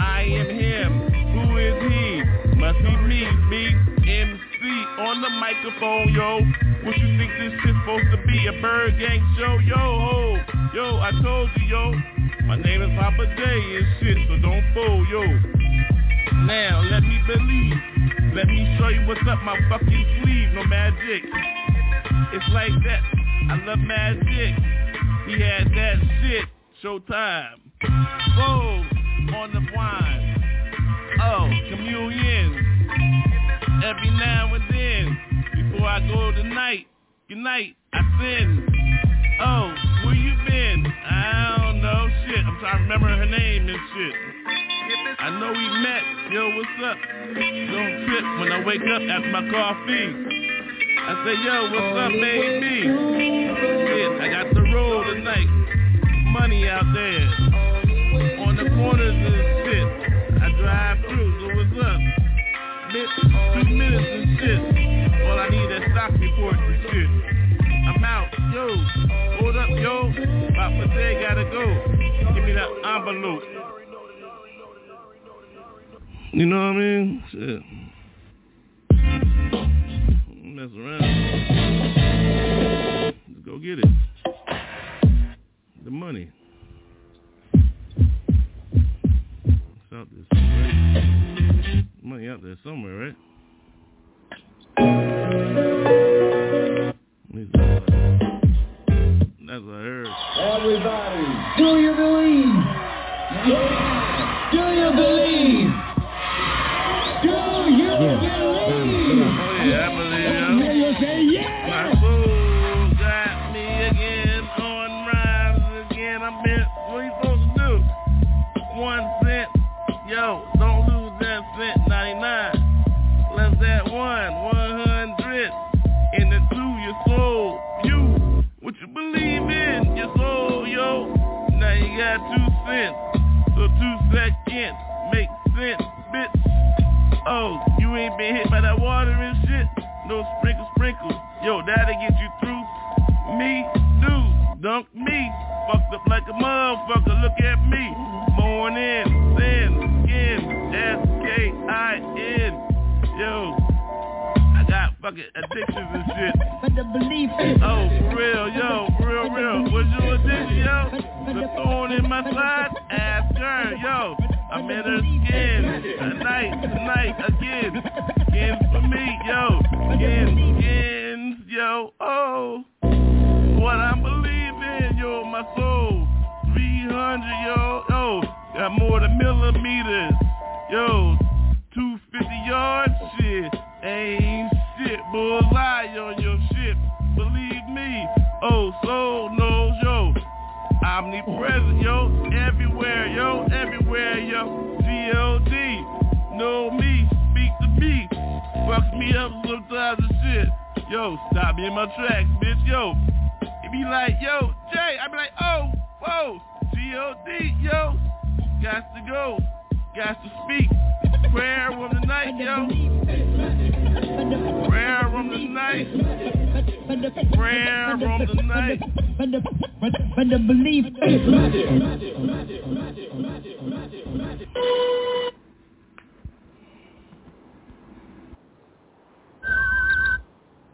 I am him. Who is he? Must be me, MC on the microphone, yo. What you think this shit's supposed to be? A ByrdGang show? Yo, ho. Yo, I told you, yo. My name is Papa J and shit, so don't fool, yo. Now, let me believe. Let me show you what's up my fucking sleeve. No magic. It's like that. I love magic. He had that shit. Showtime. Whoa, on the wine. Oh, communion. Every now and then. Before I go tonight. Good night. I sin. Oh, where you been? I don't know. Shit. I'm trying to remember her name and shit. I know we met. Yo, what's up? Don't trip when I wake up after my coffee. I say, yo, what's up, baby? Shit, I got the roll tonight. Money out there. On the corners and shit. I drive through, so what's up? Bit, two and shit. All I need is stock reports and shit. I'm out. Yo, hold up, yo. Papa Day gotta go. Give me that envelope. You know what I mean? Shit. Mess around. Let's go get it. The money. It's out there somewhere. Money out there somewhere, right? That's what Everybody, do you believe? Do you believe? Do you believe? Oh yeah, Yeah. Yeah. My got me again on again. I'm what you supposed to do? One cent, yo. Got two cents. So two seconds make sense, bitch. Oh, you ain't been hit by that water and shit? No sprinkle, sprinkle. Yo, that'll get you through. Me, do, dunk me. Fucked up like a motherfucker, look at me. Morning, sin, skin, S-K-I-N. Yo, I got fucking addictions and shit. But the belief Oh, for real, yo, Thorn in my side, ass her, yo. I'm in her skin. Tonight, tonight, again. Skins for me, yo. Skins, skins, yo. Oh. What I'm believing, yo, my soul. 300, yo. Yo, got more than millimeters. Yo, 250 yards, shit. Ain't shit, bullseye on your shit. Believe me. Oh, soul knows, yo. Omnipresent, yo, everywhere, yo, everywhere, yo. G-O-D, know me, speak to me. Fucks me up sometimes and shit. Yo, stop me in my tracks, bitch, yo. It be like, yo, Jay, I be like, oh, whoa, G-O-D, yo. Got to go, got to speak. Prayer from the night, yo. Prayer from the night. Prayer from the night. But the, but, but the belief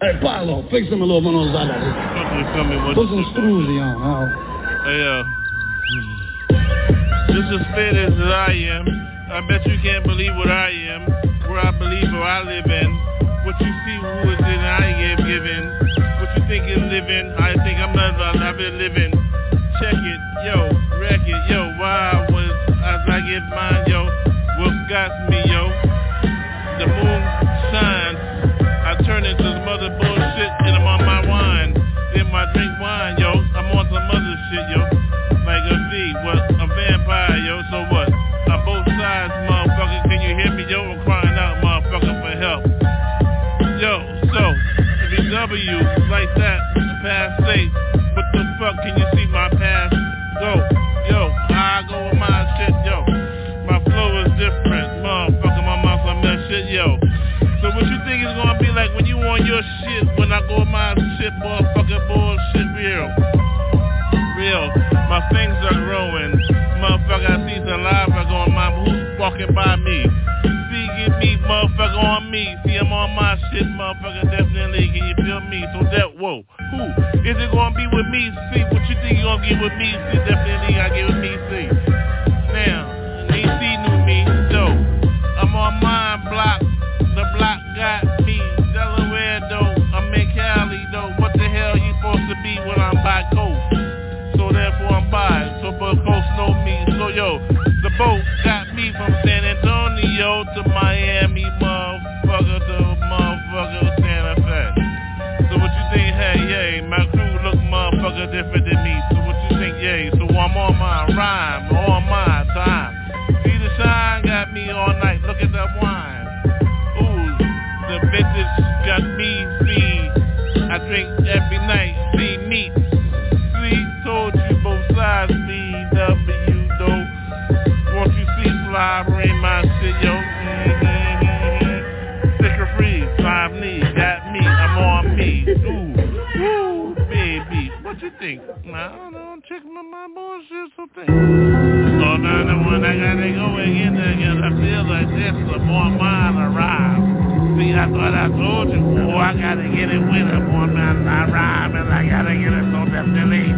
Hey, Paolo, fix him a little one of those others. Fucking come in, what Put some screws on. Oh. Hey, uh, just as fit as I am, I bet you can't believe what I am, where I believe or I live in. What you see, who is it I am given. What you think is living, I think I'm not, I've been living. Check it, yo, wreck it, yo, why was, as I get mine, yo, what got me, yo. The moon shines, I turn into your shit when I go my shit, motherfucking bullshit real? Real. My things are growing. Motherfucker, I see some lava going on my who's walking by me. See, get me, motherfucker, on me. See, I'm on my shit, motherfucker, definitely. Can you feel me? So that, whoa. Who? Is it gonna be with me? See, what you think you gonna get with me? See, definitely I get with me, see. By coast? So therefore I'm by. So but coast know me. So yo, the boat got me from San Antonio to Miami, motherfucker, to motherfucker Santa Fe. So what you think? Hey, yay, my crew look motherfucker different than me. So what you think? Yay. So I'm on my rhyme, on my time. See the shine got me all night. Look at that wine. Ooh, the vintage got me see. I drink every night. See meat. Bullshit something. So now the one I gotta go again again. I feel like this the more mine arrive. See, I thought I told you, oh, I gotta get it with her, more mine arrive, and I gotta get it so definitely.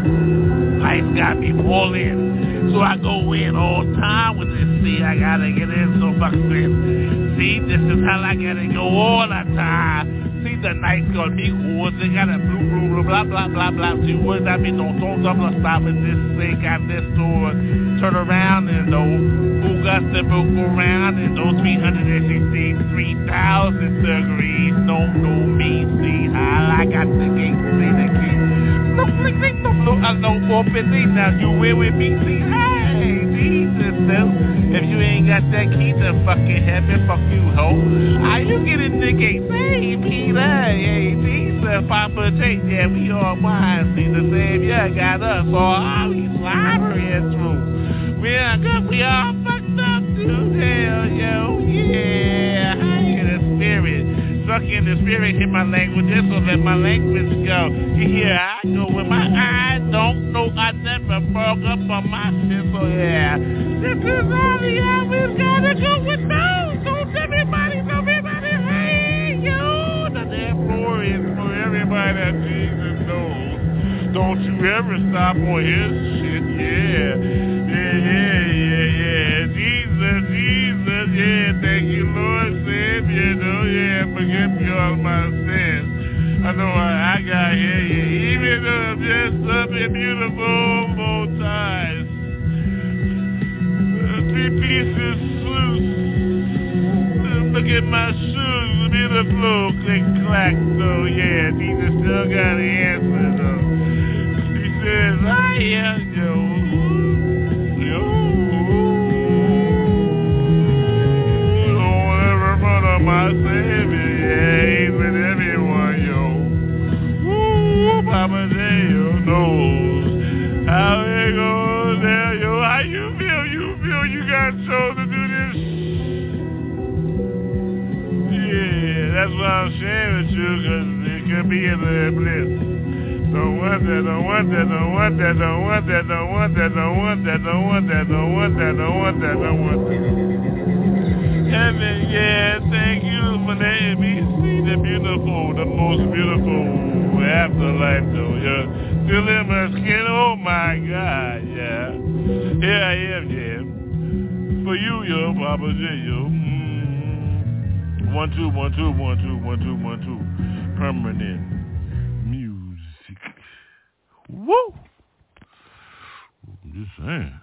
Life got me pulling. So I go in all time with this. See, I gotta get in so fucking See, this is how I gotta go all the time. Tu sais, de Night Colby, gros, they got a blue, blue, blue, blah, blah, blah, blah. Tu vois, that means don't, don't double stop at this thing, got this door. Turn around and those who got to go around and those 363,000 degrees No, no, me, see how I got the gate, see the gate. No, no, no, no, no, no, open these now. You win with me, see, hey. Though. If you ain't got that key to fucking heaven, fuck you, ho. How you get in the gate? Hey, Peter, hey, Jesus, Papa J, yeah, we all wise. See, the Savior got us all. We slobbering through. We are good, we all fucked up to hell, yo, yeah. Spirit. In the spirit, hit my language, so let my language go. You hear I go with my eyes, don't know I never broke up on my so yeah. This is all the always gotta go with those. Don't everybody, don't everybody, hey, yo. The floor is for everybody that Jesus knows. Don't you ever stop on his shit, yeah. Yeah, yeah, yeah, yeah. Jesus, Jesus, yeah. Thank you, Lord, Savior. Yeah, forgive me all my sins. I know I, I got here, yeah. Even though I'm just in beautiful bow ties. Three pieces loose. Look at my shoes, beautiful click clack though, yeah. Jesus still got the answer though. He says, I am I'm sharing with you, cause it could be in the bliss. Don't want that, don't want that, don't want that, don't want that, don't want that, don't want that, don't want that, don't want that, don't want that, don't want that. Heaven, yeah, thank you for letting me see the beautiful, the most beautiful afterlife though, yeah. Still in my skin, oh my God, yeah. Here I am, yeah. For you, yo, Papa J, yo. Mm. One, two, one, two, one, two, one, two, one, two. Permanent Muzik. Woo! I'm just saying.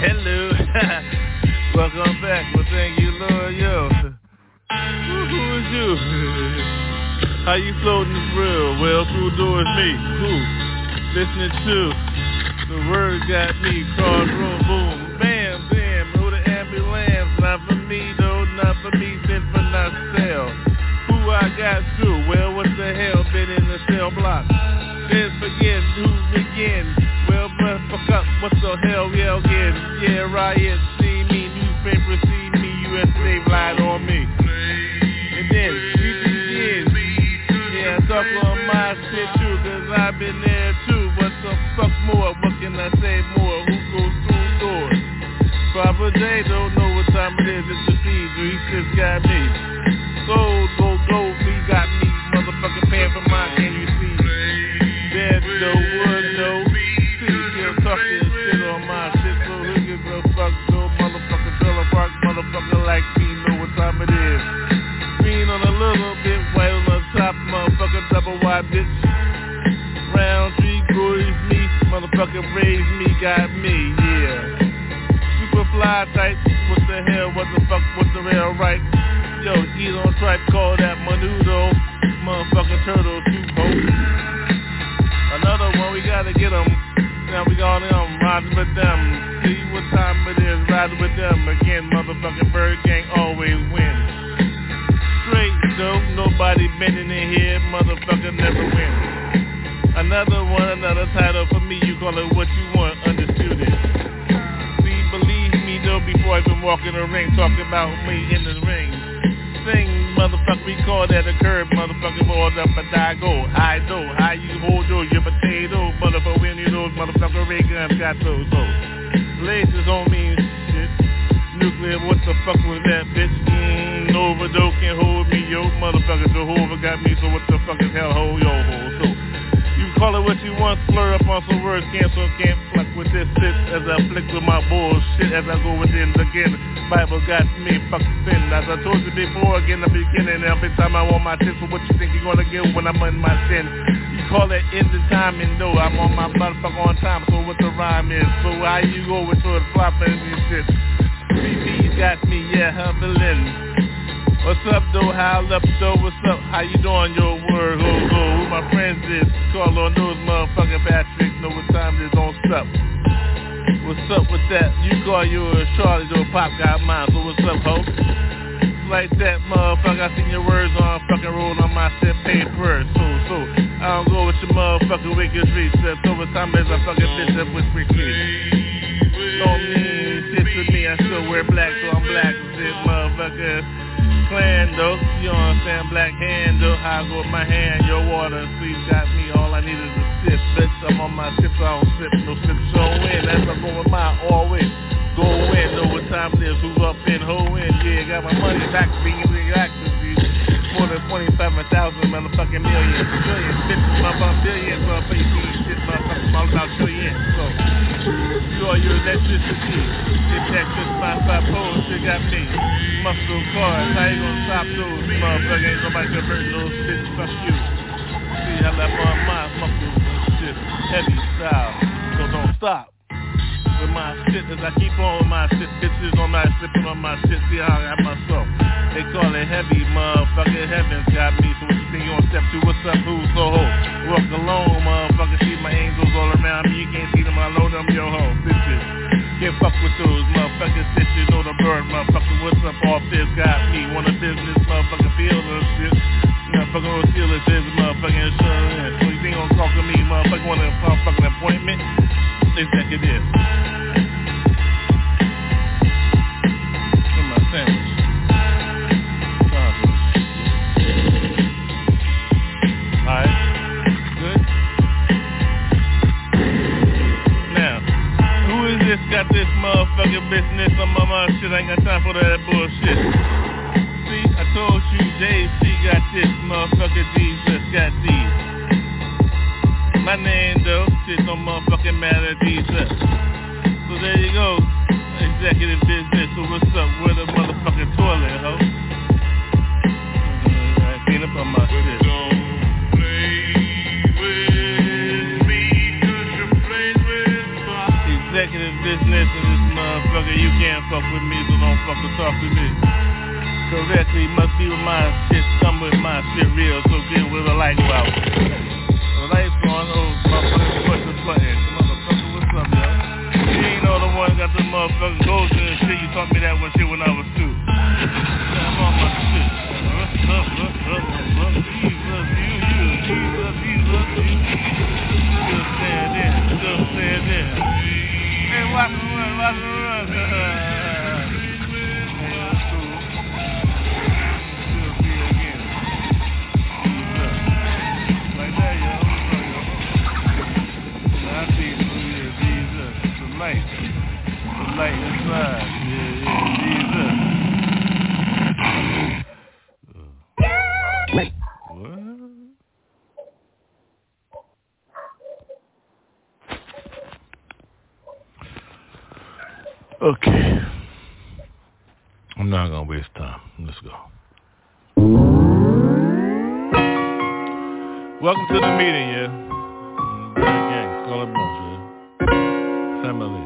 Hello. Welcome back. Well, thank you, Lord. Yo. Who, is you? How you floating this world? Well, through doors me. Who? Listening to the word got me. Crossroad boom. Not for me, though. Not for me. Been for sale. Who I got to? Well, what the hell? Been in the cell block. Then forget who begin. Well, but fuck up. What the hell? Yeah, again. Yeah, riot. See me. Newspaper. See me. USA lied on me. And then we begin. Yeah, talk on my shit too, cause I've been there too. What the fuck more? What can I say more? Who goes through doors? Papa J don't know is. It's the. He just got me. Gold, gold, gold. Me got me. Motherfucking paying for mine. Can you see? Dead no wood, no. See, still talking shit on my shit. So who gives a fuck? No motherfucker, Trailer Park motherfucker like me. Know what time it is. Green on a little bit, white on the top. Motherfucker, double wide bitch. Round tree, gories me. Motherfucker, raise me, got me, yeah. Super fly type. Eat on tripe. Call that menudo. Motherfucking turtle soup ho. Another one, we gotta get them. Now we got them riding with them. See what time it is, riding with them again. Motherfucking ByrdGang always win. Straight though, nobody bending in here. Motherfucker never win. Another one, another title for me. You call it what you want, undisputed. See, believe me though, before I even walk in the ring, talking about me in the ring. Motherfucker, we call that a curb, motherfucker, hold up a die go. I know how you hold your, your potato, motherfucker, any of those motherfucker ray guns got those, so. Lasers don't mean shit. Nuclear, what the fuck was that, bitch? Mmm, overdose can't hold me, yo, motherfucker, Jehovah got me, so what the fuck is hell, hold yo, ho, so. You call it what you want, slur up on some words, cancel, can't fuck with this shit as I flick with my bullshit as I go within again. Bible got me fucking sin. As I told you before, again the beginning, every time I want my tip, so what you think you gonna get when I'm in my sin? You call it ending time and no, I'm on my motherfucker on time, so what the rhyme is. So how you go with the flopping and shit? BB's got me, yeah, humbling. What's up though? How up though? What's up? How you doing? Your word, ho ho. My friends is. Call on those motherfucking Patrick. Know what time it is, don't stop. What's up with that? You call you a Charlie, though Pop got mine. So what's up, ho? Like that, motherfucker. I seen your words on fucking roll on my shit paper. So, so, I don't go with your motherfucking wicked streets. That's over time as I fucking bitch up with free Don't mean shit to me. I still wear black, so I'm black. Shit, motherfucker. Clan though, you know what I'm saying? Black hand though, I go with my hand, your water, sleeve got me, all I need is a sip, bitch, I'm on my tip, I don't sip, no sip, so in, that's I'm going my all in, go in, know what time it is, who's up in, who in, yeah, got my money back, being relaxed, more than 27,000 motherfucking millions, billions, bitches, motherfucking billions, motherfucking shit, motherfucking all about trillions, so, you are your electricity, if that's just my five poles, you got me, muscle cars, how you gonna stop those, motherfucker, ain't nobody converting those bitches, fuck you, see how that my mind muscles and heavy style, so don't stop with my shit as I keep on with my shit. Bitches on my sipping on my shit. See how I got myself. They call it heavy, motherfucker. Heaven's got me. So what you think you on step two? What's up? Who's so ho? Walk alone, motherfucker. See my angels all around me. You can't see them. I load them, yo ho. Bitches. Can't fuck with those motherfuckers. Bitches know the bird, motherfucker. What's up? All this got me. Want a business, motherfucker. Feel the shit. Motherfucker on steal this motherfucking insurance. So you think gonna talk to me, motherfucker? Want a motherfucking appointment? Executive. To meeting, yeah. Gang, call it yeah. Family.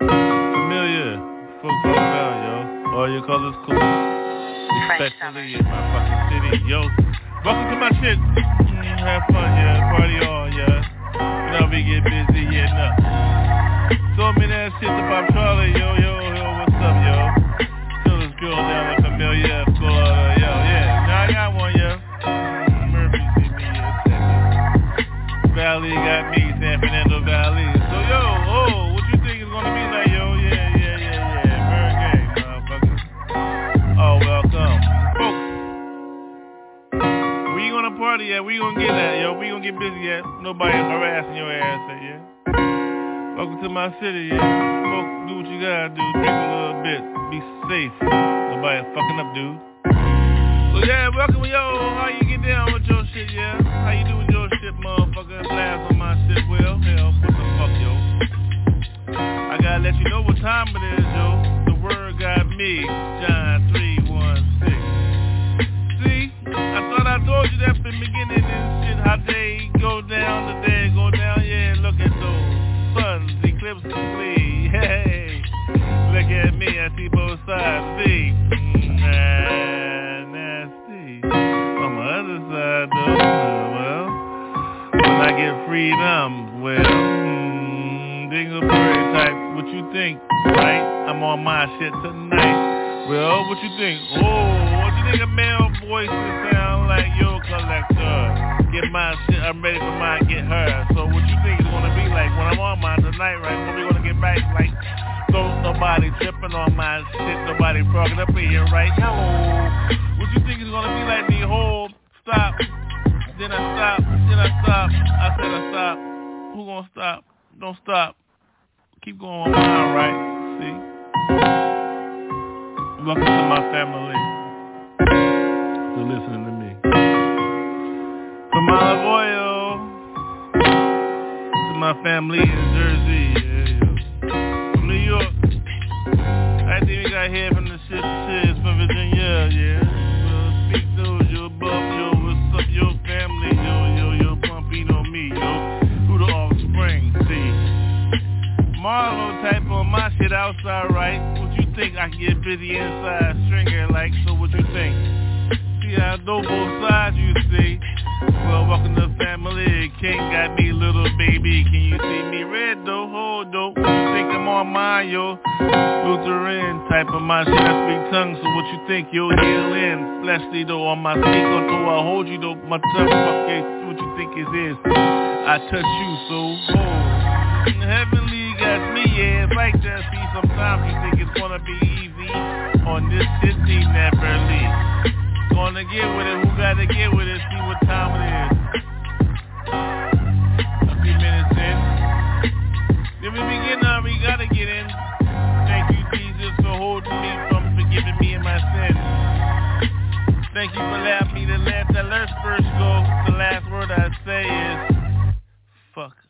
Familiar. Folks all around, yo. All your colors cool. Especially in my fucking city, yo. Welcome to my shit. Mm, have fun, yeah. Party on, yeah. You know we get busy, yeah, no. Told me that shit about Charlie, yo, yo, yo, what's up, yo? At, we gonna get at, yo. We gonna get busy at. Nobody harassing your ass at, yeah. Welcome to my city, yeah. Smoke, do what you gotta do. Drink a little bit. Be safe. Nobody fucking up, dude. So yeah, welcome, yo. How you get down with your shit, yeah? How you do with your shit, motherfucker? Blast on my shit, well. Hell, what the fuck, yo? I gotta let you know what time it is, yo. The word got me, John 316. I thought I told you that from the beginning and shit, how they go down, the day go down, yeah, look at those suns, eclipses, please, hey, look at me, I see both sides, see, nah, nasty, on my other side though, well, When I get freedom. Well, mm, Dingleberry type, what you think? Right? I'm on my shit tonight. Well, what you think? Oh, what you think a male voice sound like your collector? Get my shit, I'm ready for mine, get her. So what you think it's gonna be like when I'm on mine tonight, right? When we gonna get back, like, don't nobody tripping on my shit, nobody frogging up in here, right? Hello. What you think it's gonna be like the whole stop, then I stop, then I stop, I said I stop. Who gonna stop? Don't stop. Keep going on right? Welcome to my family. For listening to me. From Olive Oil to my family in Jersey. Yeah. From New York. I think we got here from the shit shit from Virginia, yeah. Well, speak those, yo, above, yo, what's up, yo, family, yo, yo, yo, pumping on me, yo. Who the offspring, see? Marlo type on my shit outside, right? Think? I get busy inside, stringer, like, so what you think? See, I know both sides, you see. Well, welcome to family. King got me, little baby. Can you see me red, though? Hold, though. Think I'm on mine, yo? Lutheran type of my shit, I speak tongue, so what you think? Yo, heal in. Fleshly, though, on my speak on, oh, I hold you, though. My tongue, fuck okay, what you think it is? I touch you, so, oh. Heavenly that's me, yeah, it's like just be sometimes you think it's gonna be easy. On this city never leave. Gonna get with it, who gotta get with it, see what time it is. A few minutes in. Then we begin now, we gotta get in. Thank you Jesus for holding me from forgiving me and my sins Thank you for allowing me to let that last verse go. The last word I say is Fuck.